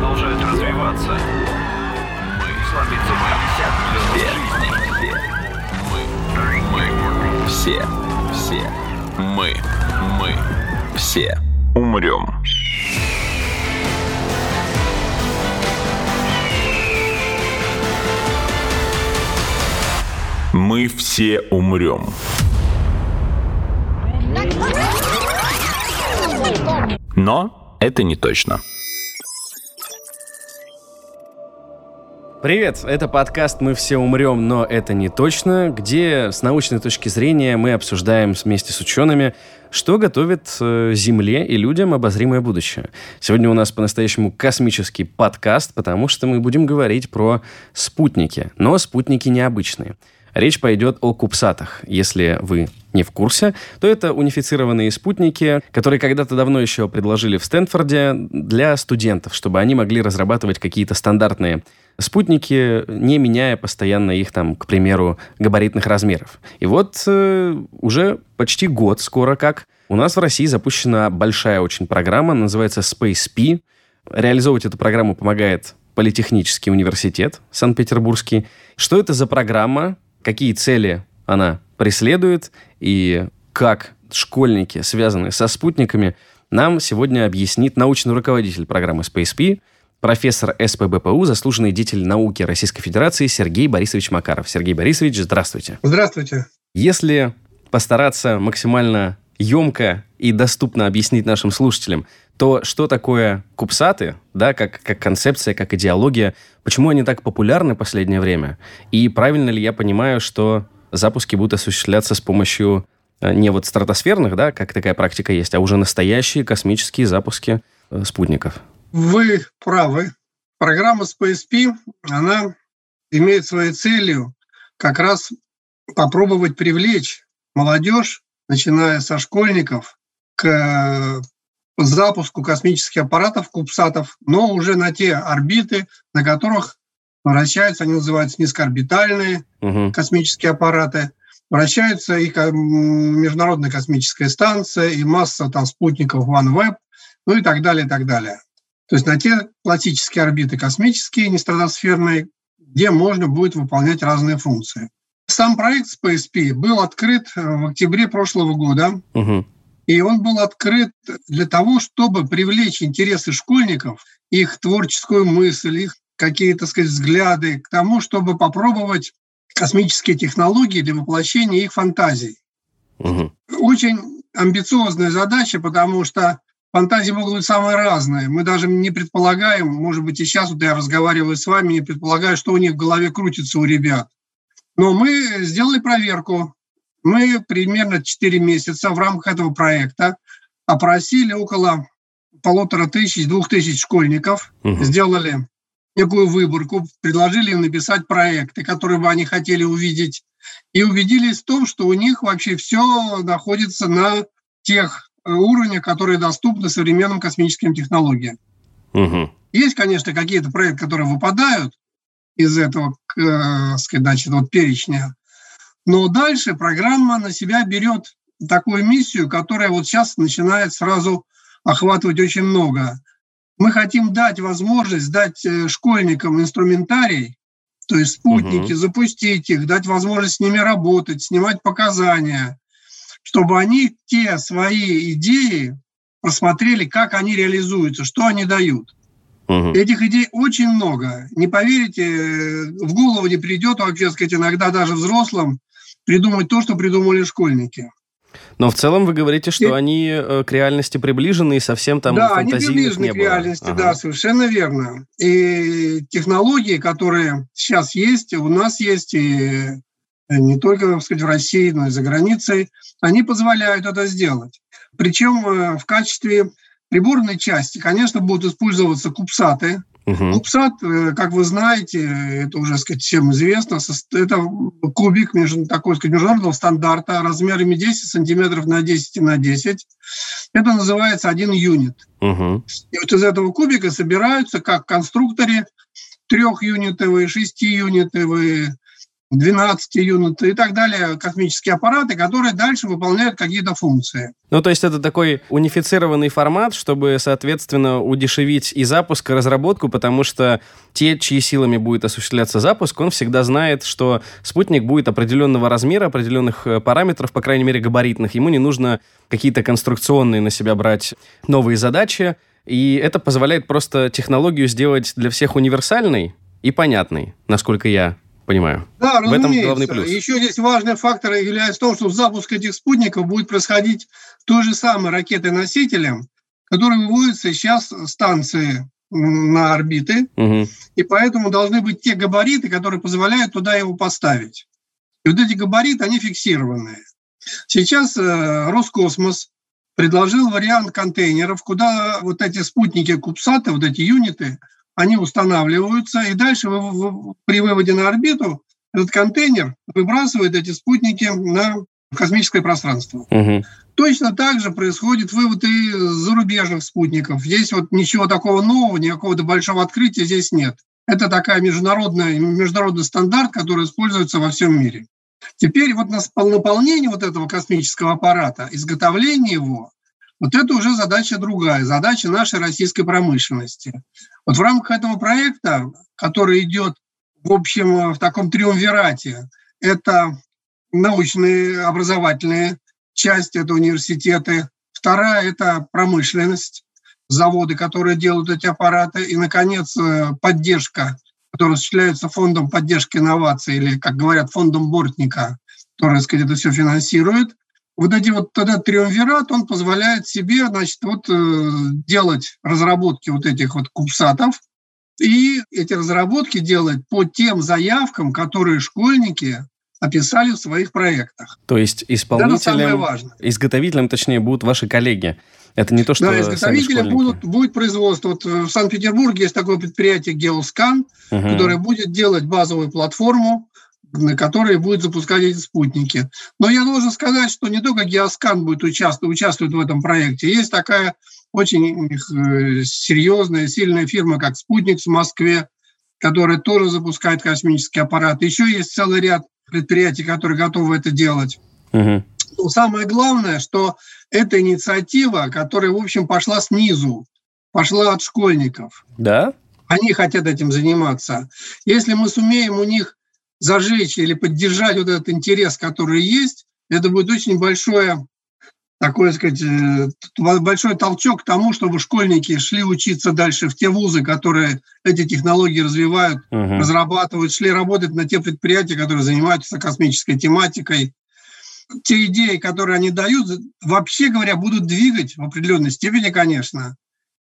продолжают развиваться. Мы сломиться мы жизни. Мы, мы, все, все, мы, мы, все умрем. Мы все умрем. Но это не точно. Привет, это подкаст «Мы все умрем, но это не точно», где с научной точки зрения мы обсуждаем вместе с учеными, что готовит э, Земле и людям обозримое будущее. Сегодня у нас по-настоящему космический подкаст, потому что мы будем говорить про спутники, но спутники необычные – Речь пойдет о кубсатах. Если вы не в курсе, то это унифицированные спутники, которые когда-то давно еще предложили в Стэнфорде для студентов, чтобы они могли разрабатывать какие-то стандартные спутники, не меняя постоянно их, там, к примеру, габаритных размеров. И вот э, уже почти год скоро как у нас в России запущена большая очень программа, называется Space P. Реализовывать эту программу помогает Политехнический университет Санкт-Петербургский. Что это за программа? Какие цели она преследует и как школьники, связанные со спутниками, нам сегодня объяснит научный руководитель программы SpaceP, профессор СПБПУ, заслуженный деятель науки Российской Федерации Сергей Борисович Макаров. Сергей Борисович, здравствуйте. Здравствуйте. Если постараться максимально емко и доступно объяснить нашим слушателям, то что такое кубсаты, да, как, как концепция, как идеология, почему они так популярны в последнее время, и правильно ли я понимаю, что запуски будут осуществляться с помощью э, не вот стратосферных, да, как такая практика есть, а уже настоящие космические запуски э, спутников? Вы правы. Программа SpaceP, она имеет своей целью как раз попробовать привлечь молодежь, начиная со школьников, к запуску космических аппаратов, кубсатов, но уже на те орбиты, на которых вращаются, они называются низкоорбитальные угу. космические аппараты, вращаются и Международная космическая станция, и масса там спутников OneWeb, ну и так далее, и так далее. То есть на те классические орбиты космические, не стратосферные, где можно будет выполнять разные функции. Сам проект SpaceP был открыт в октябре прошлого года. Угу. И он был открыт для того, чтобы привлечь интересы школьников, их творческую мысль, их какие-то, сказать, взгляды к тому, чтобы попробовать космические технологии для воплощения их фантазий. Угу. Очень амбициозная задача, потому что фантазии могут быть самые разные. Мы даже не предполагаем, может быть, и сейчас, вот я разговариваю с вами, не предполагаю, что у них в голове крутится у ребят. Но мы сделали проверку мы примерно 4 месяца в рамках этого проекта опросили около полутора тысяч, двух тысяч школьников, угу. сделали некую выборку, предложили им написать проекты, которые бы они хотели увидеть, и убедились в том, что у них вообще все находится на тех э, уровнях, которые доступны современным космическим технологиям. Угу. Есть, конечно, какие-то проекты, которые выпадают из этого, э, значит, вот перечня, но дальше программа на себя берет такую миссию, которая вот сейчас начинает сразу охватывать очень много. Мы хотим дать возможность дать э, школьникам инструментарий, то есть спутники, угу. запустить их, дать возможность с ними работать, снимать показания, чтобы они те свои идеи посмотрели, как они реализуются, что они дают. Угу. Этих идей очень много. Не поверите, э, в голову не придет вообще, сказать, иногда даже взрослым придумать то, что придумали школьники. Но в целом вы говорите, что и... они э, к реальности приближены и совсем там Да, они приближены к реальности, ага. да, совершенно верно. И технологии, которые сейчас есть, у нас есть, и э, не только, так сказать, в России, но и за границей, они позволяют это сделать. Причем э, в качестве приборной части, конечно, будут использоваться кубсаты, Угу. Кубсат, э, как вы знаете, это уже сказать, всем известно, это кубик такой сказать, международного стандарта размерами 10 сантиметров на 10 на 10. Это называется один юнит. Угу. И вот из этого кубика собираются как конструкторы трехюнитовые, шестиюнитовые, 12 юнит и так далее, космические аппараты, которые дальше выполняют какие-то функции. Ну, то есть это такой унифицированный формат, чтобы, соответственно, удешевить и запуск, и разработку, потому что те, чьи силами будет осуществляться запуск, он всегда знает, что спутник будет определенного размера, определенных э, параметров, по крайней мере, габаритных. Ему не нужно какие-то конструкционные на себя брать новые задачи, и это позволяет просто технологию сделать для всех универсальной и понятной, насколько я понимаю. Да, В этом главный плюс. Еще здесь важный фактор является в том, что запуск этих спутников будет происходить той же самой ракетой-носителем, который выводится сейчас станции на орбиты, угу. и поэтому должны быть те габариты, которые позволяют туда его поставить. И вот эти габариты, они фиксированные. Сейчас э, Роскосмос предложил вариант контейнеров, куда вот эти спутники Кубсата, вот эти юниты, они устанавливаются, и дальше вы, вы, при выводе на орбиту этот контейнер выбрасывает эти спутники на космическое пространство. Угу. Точно так же происходит вывод и зарубежных спутников. Здесь вот ничего такого нового, никакого большого открытия здесь нет. Это такая международная, международный стандарт, который используется во всем мире. Теперь вот на наполнение вот этого космического аппарата, изготовление его, вот это уже задача другая, задача нашей российской промышленности. Вот в рамках этого проекта, который идет, в общем, в таком триумвирате, это научные, образовательные части, это университеты. Вторая – это промышленность, заводы, которые делают эти аппараты. И, наконец, э, поддержка, которая осуществляется фондом поддержки инноваций, или, как говорят, фондом Бортника, который, так сказать, это все финансирует вот эти вот этот триумвират, он позволяет себе, значит, вот э, делать разработки вот этих вот кубсатов, и эти разработки делать по тем заявкам, которые школьники описали в своих проектах. То есть исполнителем, изготовителем, точнее, будут ваши коллеги. Это не то, что Да, изготовителем будут, будет производство. Вот в Санкт-Петербурге есть такое предприятие Geoscan, угу. которое будет делать базовую платформу которые будет запускать эти спутники. Но я должен сказать, что не только Геоскан будет участвовать, участвует в этом проекте. Есть такая очень э, серьезная, сильная фирма, как «Спутник» в Москве, которая тоже запускает космический аппарат. Еще есть целый ряд предприятий, которые готовы это делать. Угу. Но самое главное, что эта инициатива, которая, в общем, пошла снизу, пошла от школьников. Да? Они хотят этим заниматься. Если мы сумеем у них зажечь или поддержать вот этот интерес, который есть, это будет очень большое такой, сказать, э, большой толчок к тому, чтобы школьники шли учиться дальше в те вузы, которые эти технологии развивают, uh-huh. разрабатывают, шли работать на те предприятия, которые занимаются космической тематикой. Те идеи, которые они дают, вообще говоря, будут двигать в определенной степени, конечно,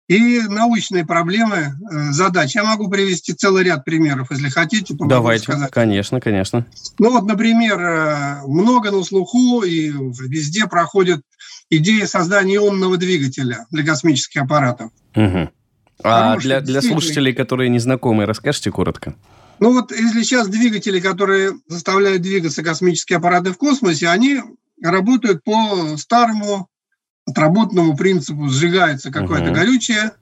и научные проблемы, э, задачи. Я могу привести целый ряд примеров, если хотите. Давайте, сказать. конечно, конечно. Ну вот, например, э, много на слуху и везде проходит идея создания умного двигателя для космических аппаратов. Угу. А для, для слушателей, которые не знакомы, расскажите коротко. Ну вот, если сейчас двигатели, которые заставляют двигаться космические аппараты в космосе, они работают по старому отработанному принципу сжигается какое-то uh-huh. горючее,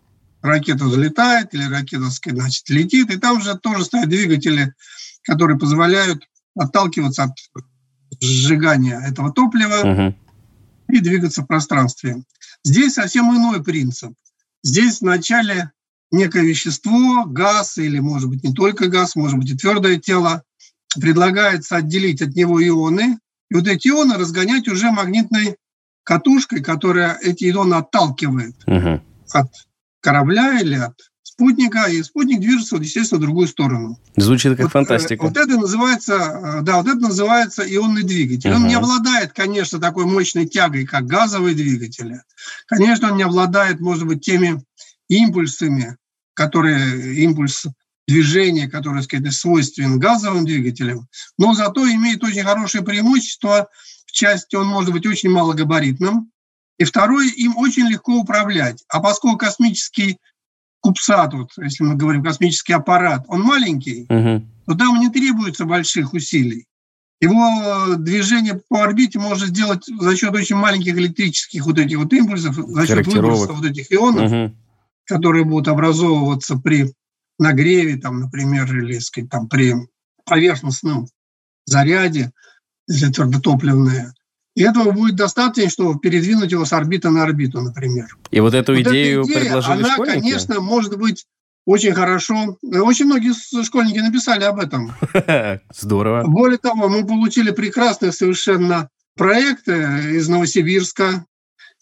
ракета залетает или ракета, значит, летит, и там же тоже стоят двигатели, которые позволяют отталкиваться от сжигания этого топлива uh-huh. и двигаться в пространстве. Здесь совсем иной принцип. Здесь вначале некое вещество, газ или, может быть, не только газ, может быть, и твердое тело, предлагается отделить от него ионы, и вот эти ионы разгонять уже магнитной катушкой, которая эти ионы отталкивает угу. от корабля или от спутника, и спутник движется, естественно, в другую сторону. Звучит как вот, фантастика. Вот это называется, э, да, вот это называется ионный двигатель. Угу. Он не обладает, конечно, такой мощной тягой, как газовые двигатели. Конечно, он не обладает, может быть, теми импульсами, которые импульс движения, который, так сказать, свойственен газовым двигателям, но зато имеет очень хорошее преимущество – части он может быть очень малогабаритным, и второе, им очень легко управлять. А поскольку космический кубсат, вот, если мы говорим космический аппарат, он маленький, угу. то там не требуется больших усилий. Его движение по орбите можно сделать за счет очень маленьких электрических вот этих вот импульсов, за счет выброса вот этих ионов, угу. которые будут образовываться при нагреве, там, например, или сказать, там, при поверхностном заряде, если твердотопливные. И этого будет достаточно, чтобы передвинуть его с орбиты на орбиту, например. И вот эту вот идею эта идея, предложили она, школьники? конечно, может быть очень хорошо. Очень многие школьники написали об этом. Здорово. Более того, мы получили прекрасные совершенно проекты из Новосибирска,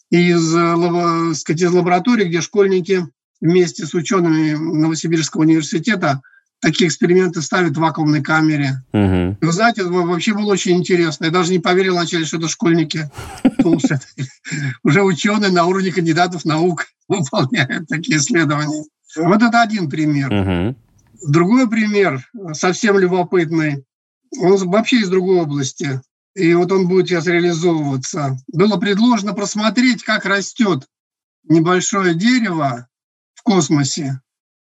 из, э, сказать, из лаборатории, где школьники вместе с учеными Новосибирского университета такие эксперименты ставят в вакуумной камере. Угу. Вы знаете, вообще было очень интересно. Я даже не поверил вначале, что это школьники. Уже ученые на уровне кандидатов наук выполняют такие исследования. Вот это один пример. Другой пример, совсем любопытный, он вообще из другой области. И вот он будет сейчас реализовываться. Было предложено просмотреть, как растет небольшое дерево в космосе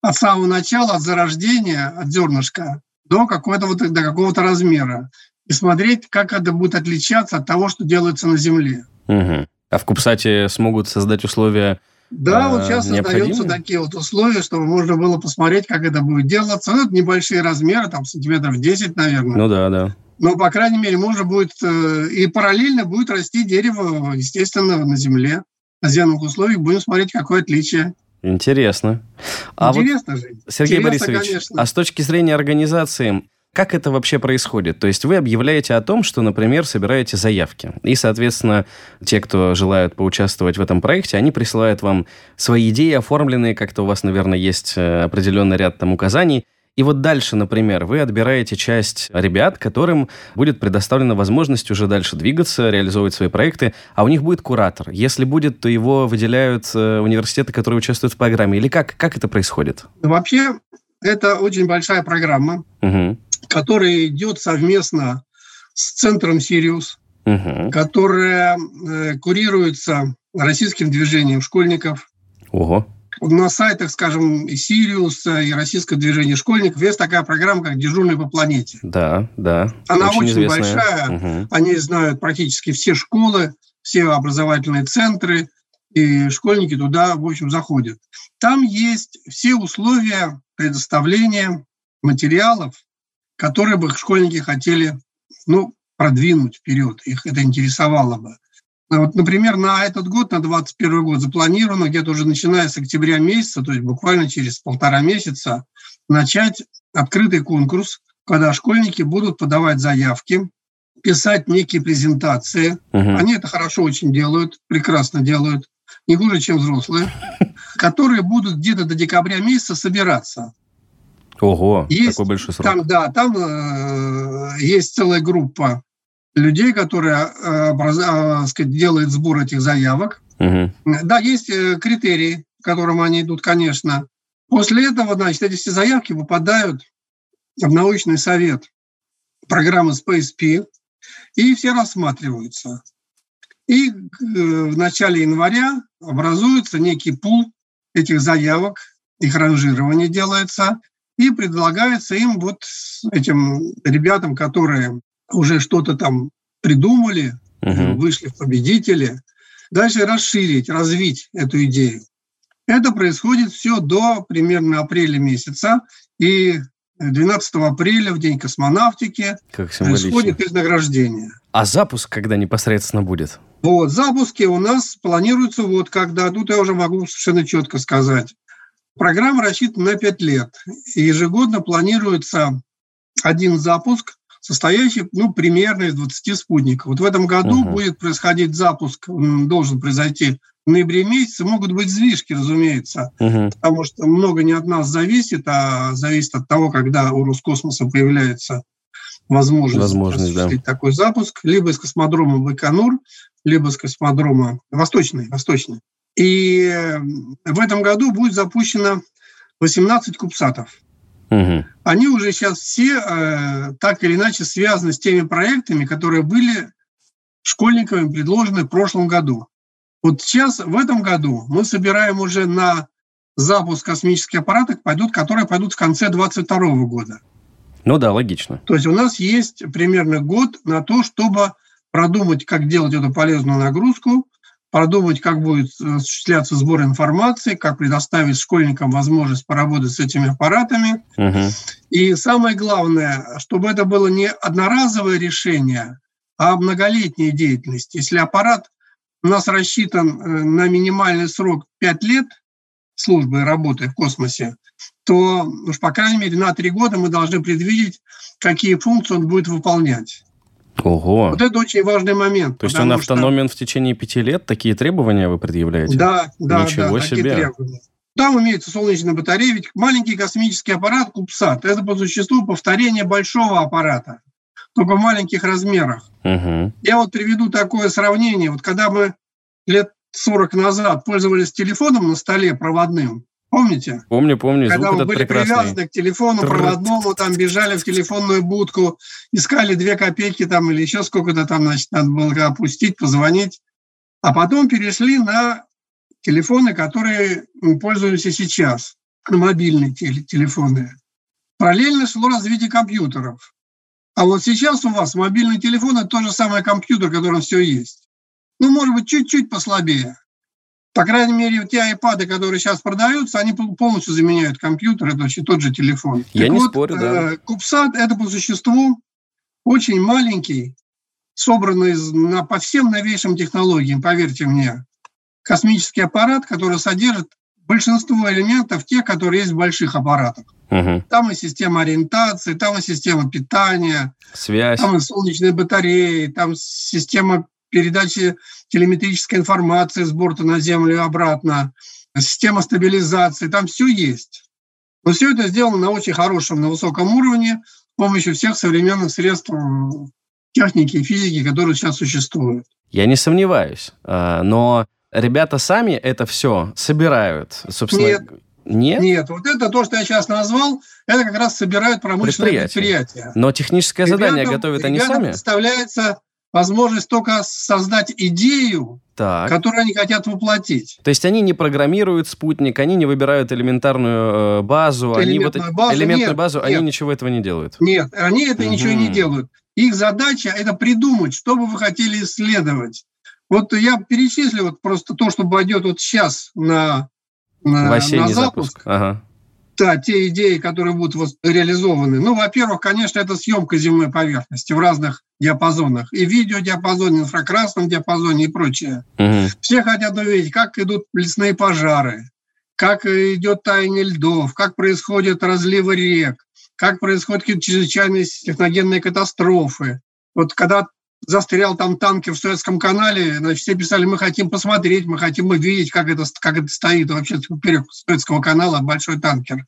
от самого начала, от зарождения, от зернышка до какого-то вот, до какого-то размера. И смотреть, как это будет отличаться от того, что делается на Земле. Угу. А в Кубсате смогут создать условия да, вот сейчас создаются такие вот условия, чтобы можно было посмотреть, как это будет делаться. Ну, это небольшие размеры, там сантиметров 10, наверное. Ну да, да. Но, по крайней мере, можно будет... Э, и параллельно будет расти дерево, естественно, на земле. На земных условиях будем смотреть, какое отличие. Интересно. А Интересно вот, же. Сергей Интересно, Борисович, конечно. а с точки зрения организации, как это вообще происходит? То есть вы объявляете о том, что, например, собираете заявки. И, соответственно, те, кто желают поучаствовать в этом проекте, они присылают вам свои идеи, оформленные, как-то у вас, наверное, есть э, определенный ряд там указаний. И вот дальше, например, вы отбираете часть ребят, которым будет предоставлена возможность уже дальше двигаться, реализовывать свои проекты, а у них будет куратор. Если будет, то его выделяют э, университеты, которые участвуют в программе. Или как, как это происходит? Вообще, это очень большая программа. Угу который идет совместно с центром «Сириус», угу. которая э, курируется российским движением школьников. Ого. На сайтах, скажем, и «Сириуса», и российское движение школьников есть такая программа, как «Дежурный по планете». Да, да. Она очень, очень большая. Угу. Они знают практически все школы, все образовательные центры, и школьники туда, в общем, заходят. Там есть все условия предоставления материалов которые бы школьники хотели ну, продвинуть вперед, их это интересовало бы. А вот, например, на этот год, на 2021 год запланировано где-то уже начиная с октября месяца, то есть буквально через полтора месяца, начать открытый конкурс, когда школьники будут подавать заявки, писать некие презентации. Угу. Они это хорошо очень делают, прекрасно делают, не хуже, чем взрослые, которые будут где-то до декабря месяца собираться. Ого, есть, такой большой срок. Там, да, там э, есть целая группа людей, которые э, образ, э, сказать, делают сбор этих заявок. Угу. Да, есть э, критерии, к которым они идут, конечно. После этого, значит, эти все заявки попадают в научный совет программы SpaceP, и все рассматриваются. И в начале января образуется некий пул этих заявок, их ранжирование делается, и предлагается им вот этим ребятам, которые уже что-то там придумали, угу. вышли в победители, дальше расширить, развить эту идею. Это происходит все до примерно апреля месяца, и 12 апреля, в День космонавтики, как происходит их награждение. А запуск когда непосредственно будет? Вот, запуски у нас планируются вот когда, тут я уже могу совершенно четко сказать. Программа рассчитана на 5 лет. И ежегодно планируется один запуск, состоящий ну, примерно из 20 спутников. Вот в этом году угу. будет происходить запуск, должен произойти в ноябре месяце. Могут быть сдвижки, разумеется, угу. потому что много не от нас зависит, а зависит от того, когда у Роскосмоса появляется возможность, возможность да. такой запуск, либо из космодрома Байконур, либо с космодрома Восточный, Восточный. И в этом году будет запущено 18 кубсатов. Угу. Они уже сейчас все э, так или иначе связаны с теми проектами, которые были школьниками предложены в прошлом году. Вот сейчас, в этом году, мы собираем уже на запуск космических аппаратов, пойдут, которые пойдут в конце 2022 года. Ну да, логично. То есть у нас есть примерно год на то, чтобы продумать, как делать эту полезную нагрузку, продумать, как будет осуществляться сбор информации, как предоставить школьникам возможность поработать с этими аппаратами. Угу. И самое главное, чтобы это было не одноразовое решение, а многолетняя деятельность. Если аппарат у нас рассчитан э, на минимальный срок 5 лет службы работы в космосе, то уж по крайней мере на 3 года мы должны предвидеть, какие функции он будет выполнять. Ого. Вот это очень важный момент. То есть он автономен что... в течение пяти лет? Такие требования вы предъявляете? Да, да, Ничего да, себе. требования. Там имеется солнечная батарея, ведь маленький космический аппарат Кубсат – это по существу повторение большого аппарата, только в маленьких размерах. Угу. Я вот приведу такое сравнение. Вот когда мы лет 40 назад пользовались телефоном на столе проводным, Помните? Помню, помню. Когда мы были прекрасный. привязаны к телефону проводному, там бежали в телефонную будку, искали две копейки там или еще сколько-то там, значит, надо было опустить, позвонить. А потом перешли на телефоны, которые мы пользуемся сейчас, на мобильные телефоны. Параллельно шло развитие компьютеров. А вот сейчас у вас мобильный телефон – это тот же самый компьютер, в котором все есть. Ну, может быть, чуть-чуть послабее. По крайней мере, те айпады, которые сейчас продаются, они полностью заменяют компьютер, это вообще тот же телефон. Я так не вот, спорю, да. Э, Кубсат – это по существу очень маленький, собранный на, по всем новейшим технологиям, поверьте мне, космический аппарат, который содержит большинство элементов, тех, которые есть в больших аппаратах. Угу. Там и система ориентации, там и система питания, связь, там и солнечные батареи, там система передачи телеметрической информации с борта на Землю и обратно, система стабилизации, там все есть. Но все это сделано на очень хорошем, на высоком уровне с помощью всех современных средств э, техники и физики, которые сейчас существуют. Я не сомневаюсь, а, но ребята сами это все собирают. Собственно, Нет. Нет? Нет, вот это то, что я сейчас назвал, это как раз собирают промышленные предприятия. предприятия. Но техническое ребятам, задание готовят они сами? представляется возможность только создать идею, так. которую они хотят воплотить. То есть они не программируют спутник, они не выбирают элементарную э, базу, они вот базу, элементную нет, базу, нет. они ничего этого не делают. Нет, они это угу. ничего не делают. Их задача это придумать, что бы вы хотели исследовать. Вот я перечислю вот просто то, что пойдет вот сейчас на, на, на запуск. запуск. Ага да, те идеи, которые будут реализованы. Ну, во-первых, конечно, это съемка земной поверхности в разных диапазонах. И видеодиапазоне, инфракрасном диапазоне и прочее. Угу. Все хотят увидеть, как идут лесные пожары, как идет таяние льдов, как происходят разливы рек, как происходят какие-то чрезвычайные техногенные катастрофы. Вот когда застрял там танкер в Советском канале, значит, все писали, мы хотим посмотреть, мы хотим увидеть, как это, как это стоит вообще поперек Советского канала большой танкер.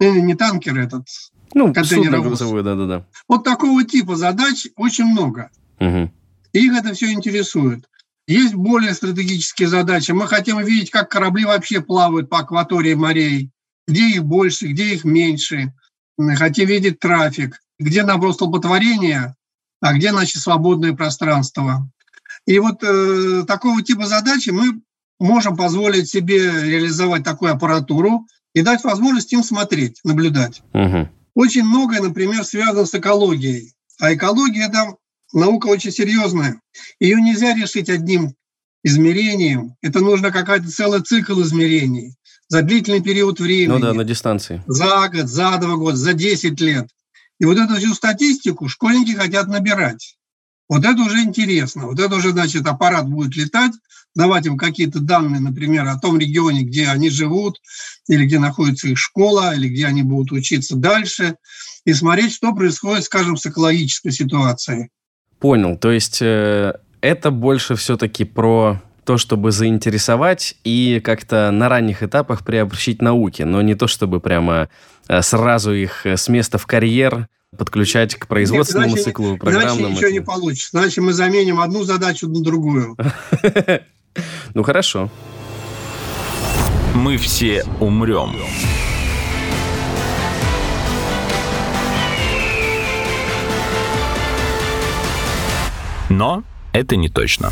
Или не танкер этот, ну, грузовой, да-да-да. Вот такого типа задач очень много. Угу. Их это все интересует. Есть более стратегические задачи. Мы хотим видеть, как корабли вообще плавают по акватории морей, где их больше, где их меньше. Мы хотим видеть трафик, где наброс столпотворения, а где, значит, свободное пространство. И вот э, такого типа задачи мы можем позволить себе реализовать такую аппаратуру и дать возможность им смотреть, наблюдать. Угу. Очень многое, например, связано с экологией. А экология – это наука очень серьезная. Ее нельзя решить одним измерением. Это нужно какой-то целый цикл измерений за длительный период времени. Ну да, на дистанции. За год, за два года, за 10 лет. И вот эту всю статистику школьники хотят набирать. Вот это уже интересно. Вот это уже, значит, аппарат будет летать, давать им какие-то данные, например, о том регионе, где они живут, или где находится их школа, или где они будут учиться дальше, и смотреть, что происходит, скажем, с экологической ситуацией. Понял. То есть э, это больше все-таки про то, чтобы заинтересовать и как-то на ранних этапах приобщить науки, но не то, чтобы прямо э, сразу их э, с места в карьер подключать к производственному Нет, иначе, циклу, программному. Иначе ничего не получится. Иначе мы заменим одну задачу на другую. Ну, хорошо. Мы все умрем. Но это не точно.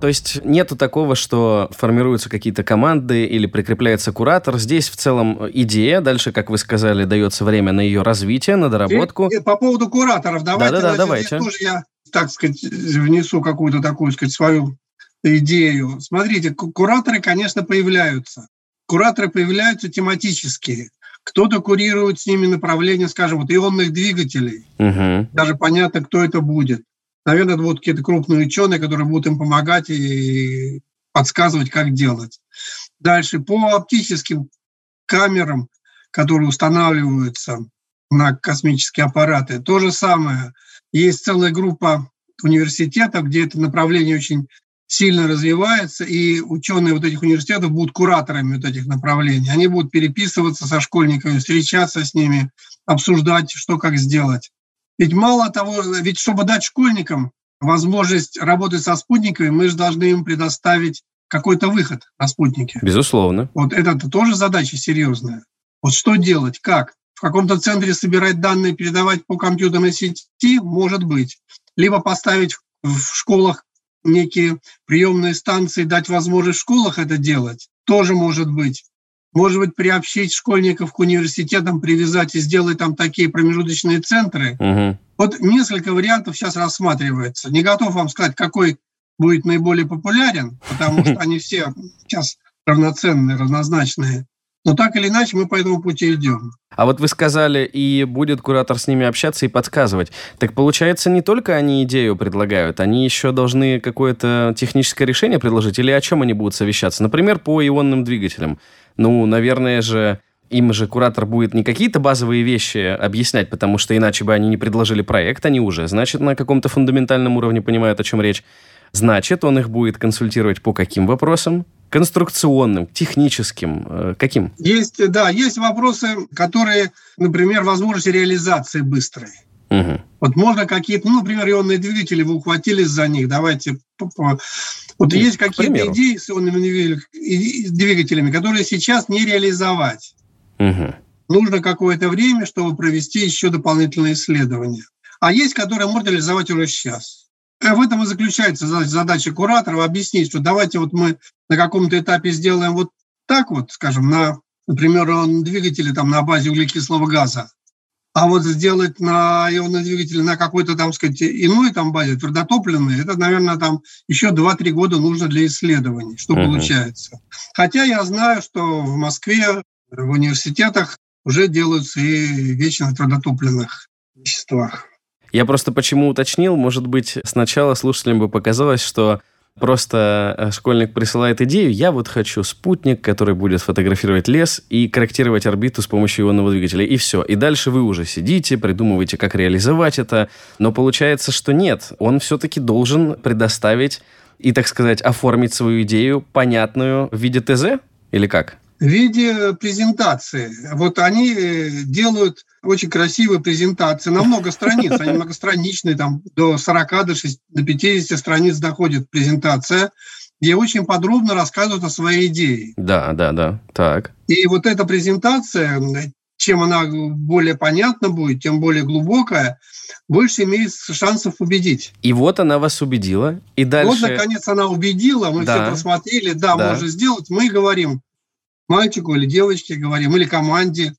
То есть нету такого, что формируются какие-то команды или прикрепляется куратор. Здесь в целом идея, дальше, как вы сказали, дается время на ее развитие, на доработку. И, и по поводу кураторов, давайте, да, да, да, давайте. Тоже я так сказать, внесу какую-то такую, сказать, свою идею. Смотрите, кураторы, конечно, появляются. Кураторы появляются тематические. Кто-то курирует с ними направление, скажем, вот ионных двигателей. Угу. Даже понятно, кто это будет. Наверное, это будут какие-то крупные ученые, которые будут им помогать и подсказывать, как делать. Дальше по оптическим камерам, которые устанавливаются на космические аппараты, то же самое. Есть целая группа университетов, где это направление очень сильно развивается, и ученые вот этих университетов будут кураторами вот этих направлений. Они будут переписываться со школьниками, встречаться с ними, обсуждать, что как сделать. Ведь мало того, ведь чтобы дать школьникам возможность работать со спутниками, мы же должны им предоставить какой-то выход на спутнике. Безусловно. Вот это тоже задача серьезная. Вот что делать, как? В каком-то центре собирать данные, передавать по компьютерной сети, может быть. Либо поставить в школах некие приемные станции, дать возможность в школах это делать, тоже может быть. Может быть, приобщить школьников к университетам, привязать и сделать там такие промежуточные центры. Угу. Вот несколько вариантов сейчас рассматривается. Не готов вам сказать, какой будет наиболее популярен, потому что они все сейчас равноценные, разнозначные. Но так или иначе мы по этому пути идем. А вот вы сказали, и будет куратор с ними общаться и подсказывать. Так получается, не только они идею предлагают, они еще должны какое-то техническое решение предложить? Или о чем они будут совещаться? Например, по ионным двигателям. Ну, наверное же, им же куратор будет не какие-то базовые вещи объяснять, потому что иначе бы они не предложили проект, они уже, значит, на каком-то фундаментальном уровне понимают, о чем речь. Значит, он их будет консультировать по каким вопросам? конструкционным, техническим, э, каким? Есть, да, есть вопросы, которые, например, возможность реализации быстрой. Угу. Вот можно какие-то, ну, например, ионные двигатели, вы ухватились за них, давайте... Вот есть какие-то идеи с ионными двигателями, которые сейчас не реализовать. Угу. Нужно какое-то время, чтобы провести еще дополнительные исследования. А есть, которые можно реализовать уже сейчас. Э, в этом и заключается задача куратора объяснить, что давайте вот мы на каком-то этапе сделаем вот так вот, скажем, на, например, двигатели там на базе углекислого газа, а вот сделать на ионный двигатель на какой-то там, сказать, иной там базе, твердотопливной, это, наверное, там еще 2-3 года нужно для исследований, что uh-huh. получается. Хотя я знаю, что в Москве, в университетах уже делаются и вещи на твердотопливных веществах. Я просто почему уточнил, может быть, сначала слушателям бы показалось, что просто э, школьник присылает идею, я вот хочу спутник, который будет фотографировать лес и корректировать орбиту с помощью ионного двигателя, и все. И дальше вы уже сидите, придумываете, как реализовать это, но получается, что нет, он все-таки должен предоставить и, так сказать, оформить свою идею понятную в виде ТЗ, или как? в виде презентации. Вот они э, делают очень красивые презентации на много страниц. Они многостраничные, там до 40, до, 6, до 50 страниц доходит презентация, где очень подробно рассказывают о своей идее. Да, да, да. Так. И вот эта презентация, чем она более понятна будет, тем более глубокая, больше имеет шансов победить. И вот она вас убедила, и дальше... Вот, наконец, она убедила, мы да. все просмотрели, да, да, можно сделать. Мы говорим, мальчику или девочке говорим, или команде,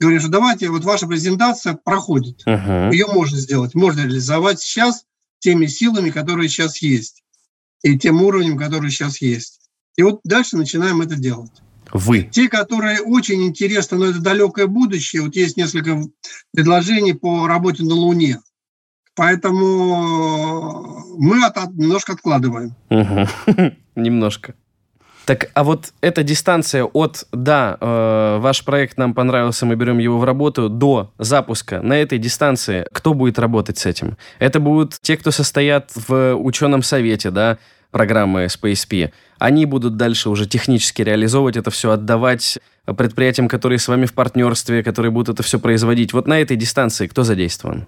говорим, что давайте, вот ваша презентация проходит. Uh-huh. Ее можно сделать, можно реализовать сейчас теми силами, которые сейчас есть, и тем уровнем, который сейчас есть. И вот дальше начинаем это делать. Вы. Те, которые очень интересны, но это далекое будущее, вот есть несколько предложений по работе на Луне. Поэтому мы от, немножко откладываем. Угу. Немножко. Так, а вот эта дистанция от «да, э, ваш проект нам понравился, мы берем его в работу» до запуска, на этой дистанции кто будет работать с этим? Это будут те, кто состоят в ученом совете, да, программы SpaceP. Они будут дальше уже технически реализовывать это все, отдавать предприятиям, которые с вами в партнерстве, которые будут это все производить. Вот на этой дистанции кто задействован?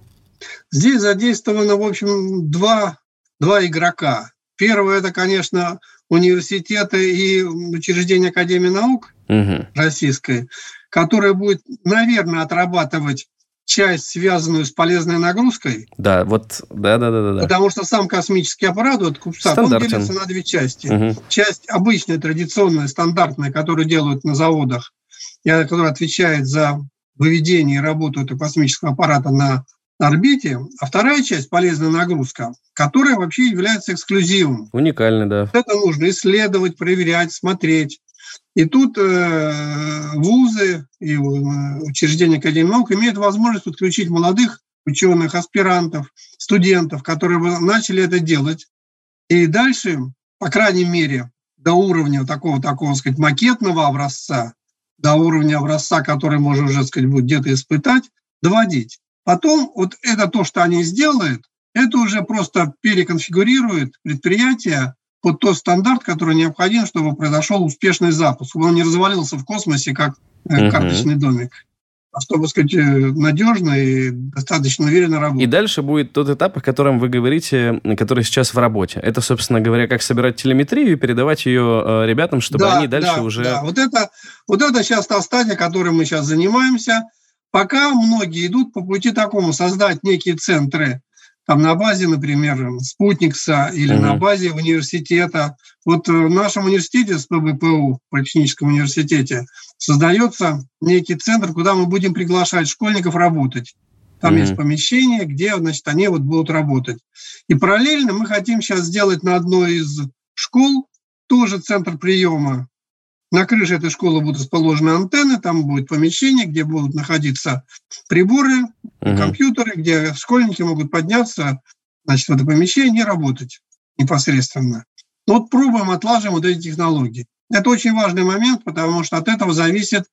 Здесь задействовано, в общем, два, два игрока. Первое – это, конечно, университеты и учреждения Академии наук угу. российской, которая будет, наверное, отрабатывать часть, связанную с полезной нагрузкой. Да, вот, да, да, да, да. Потому что сам космический аппарат, вот Кубсат, он делится на две части. Угу. Часть обычная, традиционная, стандартная, которую делают на заводах, которая отвечает за выведение и работу этого космического аппарата на орбите, а вторая часть – полезная нагрузка, которая вообще является эксклюзивом. Уникально, да. Это нужно исследовать, проверять, смотреть. И тут э, вузы и э, учреждения Академии наук имеют возможность подключить молодых ученых, аспирантов, студентов, которые начали это делать. И дальше, по крайней мере, до уровня такого, такого сказать, макетного образца, до уровня образца, который можно уже сказать, будет где-то испытать, доводить. Потом вот это то, что они сделают, это уже просто переконфигурирует предприятие под тот стандарт, который необходим, чтобы произошел успешный запуск, чтобы он не развалился в космосе, как uh-huh. карточный домик а чтобы, сказать, э, надежно и достаточно уверенно работать. И дальше будет тот этап, о котором вы говорите, который сейчас в работе. Это, собственно говоря, как собирать телеметрию и передавать ее э, ребятам, чтобы да, они дальше да, уже... Да, вот это, вот это сейчас та стадия, которой мы сейчас занимаемся. Пока многие идут по пути такому, создать некие центры, там на базе, например, Спутникса или угу. на базе университета. Вот в нашем университете, СПБПУ, Политехническом университете, создается некий центр, куда мы будем приглашать школьников работать. Там mm есть помещение, где, значит, они вот будут работать. И параллельно мы хотим сейчас сделать на одной из школ тоже центр приема на крыше этой школы будут расположены антенны, там будет помещение, где будут находиться приборы, угу. компьютеры, где школьники могут подняться значит, в это помещение и работать непосредственно. Но вот пробуем, отлаживаем вот эти технологии. Это очень важный момент, потому что от этого зависит,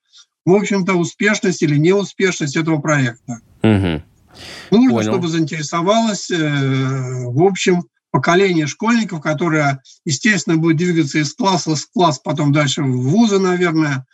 в общем-то, успешность или неуспешность этого проекта. Угу. Нужно, Понял. чтобы заинтересовалось, э, в общем, поколение школьников, которое, естественно, будет двигаться из класса в класс, потом дальше в вузы, наверное,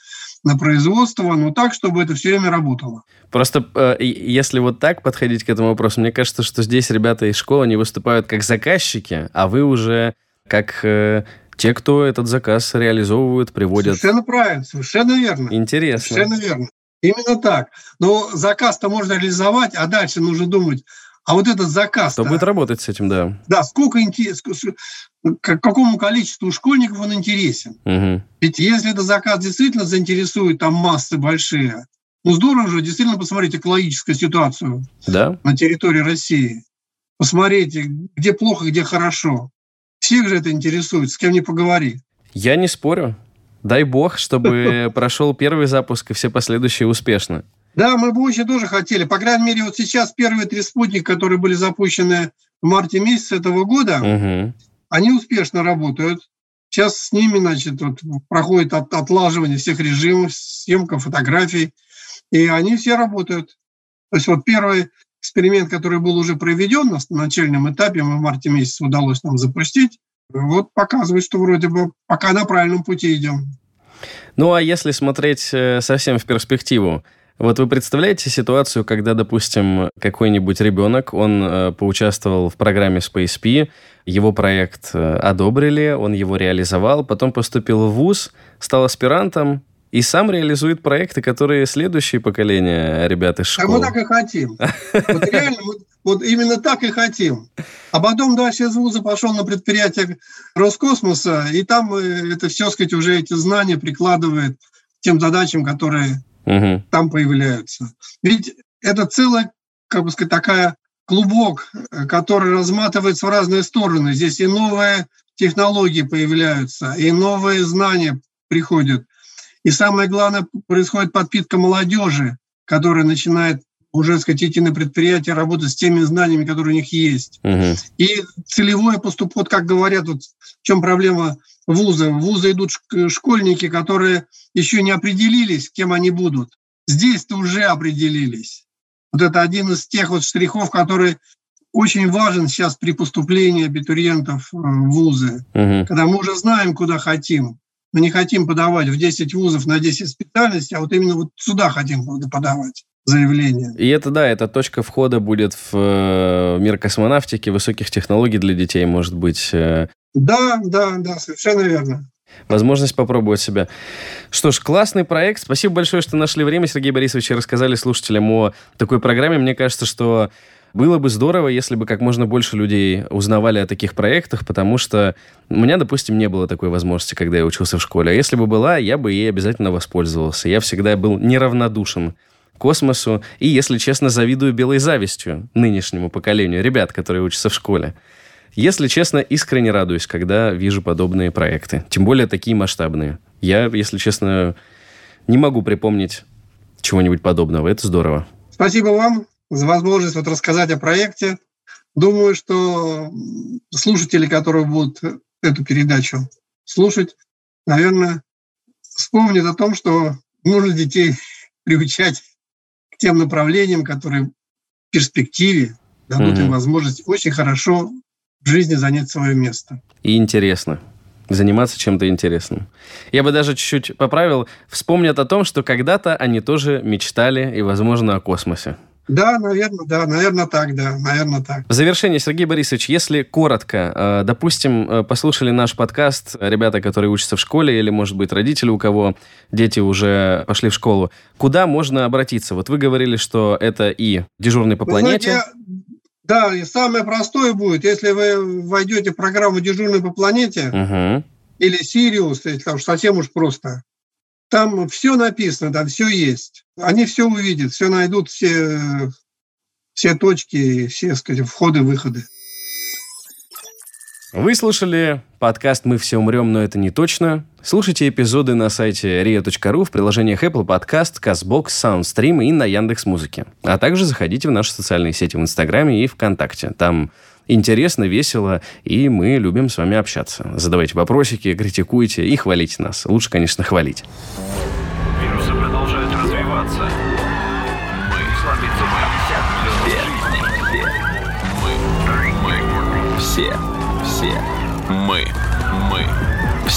на производство, но так, чтобы это все время работало. Просто э, если вот так подходить к этому вопросу, мне кажется, что здесь ребята из школы, они выступают как заказчики, а вы уже как э, те, кто этот заказ реализовывают, приводят. Совершенно правильно, совершенно верно. Интересно. Совершенно верно. Именно так. Но заказ-то можно реализовать, а дальше нужно думать, а вот этот заказ... Кто будет работать с этим, да. Да, сколько к какому количеству школьников он интересен. Угу. Ведь если этот заказ действительно заинтересует там массы большие, ну здорово же действительно посмотреть экологическую ситуацию да? на территории России. Посмотрите, где плохо, где хорошо. Всех же это интересует, с кем не поговори. Я не спорю. Дай бог, чтобы прошел первый запуск и все последующие успешно. Да, мы бы очень тоже хотели. По крайней мере, вот сейчас первые три спутника, которые были запущены в марте месяце этого года, угу. они успешно работают. Сейчас с ними, значит, вот, проходит от, отлаживание всех режимов, съемка фотографий, и они все работают. То есть вот первый эксперимент, который был уже проведен на начальном этапе, мы в марте месяце удалось нам запустить, вот показывает, что вроде бы пока на правильном пути идем. Ну а если смотреть э, совсем в перспективу, вот вы представляете ситуацию, когда, допустим, какой-нибудь ребенок, он э, поучаствовал в программе SpaceP, его проект э, одобрили, он его реализовал, потом поступил в ВУЗ, стал аспирантом, и сам реализует проекты, которые следующее поколение ребят из школы. А мы так и хотим. Вот реально, вот, вот именно так и хотим. А потом дальше из вуза пошел на предприятие Роскосмоса, и там э, это все, сказать, уже эти знания прикладывает тем задачам, которые угу. там появляются. Ведь это целая, как бы сказать, такая клубок, который разматывается в разные стороны. Здесь и новые технологии появляются, и новые знания приходят. И самое главное, происходит подпитка молодежи, которая начинает уже, сказать, идти на предприятие, работать с теми знаниями, которые у них есть. Угу. И целевое поступ, вот как говорят, вот в чем проблема вуза. В вузы идут школьники, которые еще не определились, кем они будут. Здесь-то уже определились. Вот это один из тех вот штрихов, который очень важен сейчас при поступлении абитуриентов в вузы. Угу. Когда мы уже знаем, куда хотим. Мы не хотим подавать в 10 вузов на 10 специальностей, а вот именно вот сюда хотим подавать заявление. И это, да, это точка входа будет в э, мир космонавтики, высоких технологий для детей, может быть. Да, да, да, совершенно верно. Возможность попробовать себя. Что ж, классный проект. Спасибо большое, что нашли время, Сергей Борисович, и рассказали слушателям о такой программе. Мне кажется, что было бы здорово, если бы как можно больше людей узнавали о таких проектах, потому что у меня, допустим, не было такой возможности, когда я учился в школе. А если бы была, я бы ей обязательно воспользовался. Я всегда был неравнодушен космосу и, если честно, завидую белой завистью нынешнему поколению ребят, которые учатся в школе. Если честно, искренне радуюсь, когда вижу подобные проекты. Тем более такие масштабные. Я, если честно, не могу припомнить чего-нибудь подобного. Это здорово. Спасибо вам за возможность вот рассказать о проекте. Думаю, что слушатели, которые будут эту передачу слушать, наверное, вспомнят о том, что нужно детей приучать к тем направлениям, которые в перспективе дадут mm-hmm. им возможность очень хорошо в жизни занять свое место. И интересно заниматься чем-то интересным. Я бы даже чуть-чуть поправил. Вспомнят о том, что когда-то они тоже мечтали и, возможно, о космосе. Да, наверное, да, наверное так, да, наверное так. В завершение, Сергей Борисович, если коротко, э, допустим, э, послушали наш подкаст ребята, которые учатся в школе, или, может быть, родители, у кого дети уже пошли в школу, куда можно обратиться? Вот вы говорили, что это и дежурный по планете. Знаете, да, и самое простое будет, если вы войдете в программу «Дежурный по планете» угу. или «Сириус», там совсем уж просто, там все написано, там все есть. Они все увидят, все найдут, все, все точки, все, сказать, входы-выходы. Вы слушали подкаст «Мы все умрем, но это не точно». Слушайте эпизоды на сайте ria.ru в приложениях Apple Podcast, CastBox, SoundStream и на Яндекс Музыке. А также заходите в наши социальные сети в Инстаграме и ВКонтакте. Там интересно, весело, и мы любим с вами общаться. Задавайте вопросики, критикуйте и хвалите нас. Лучше, конечно, хвалить.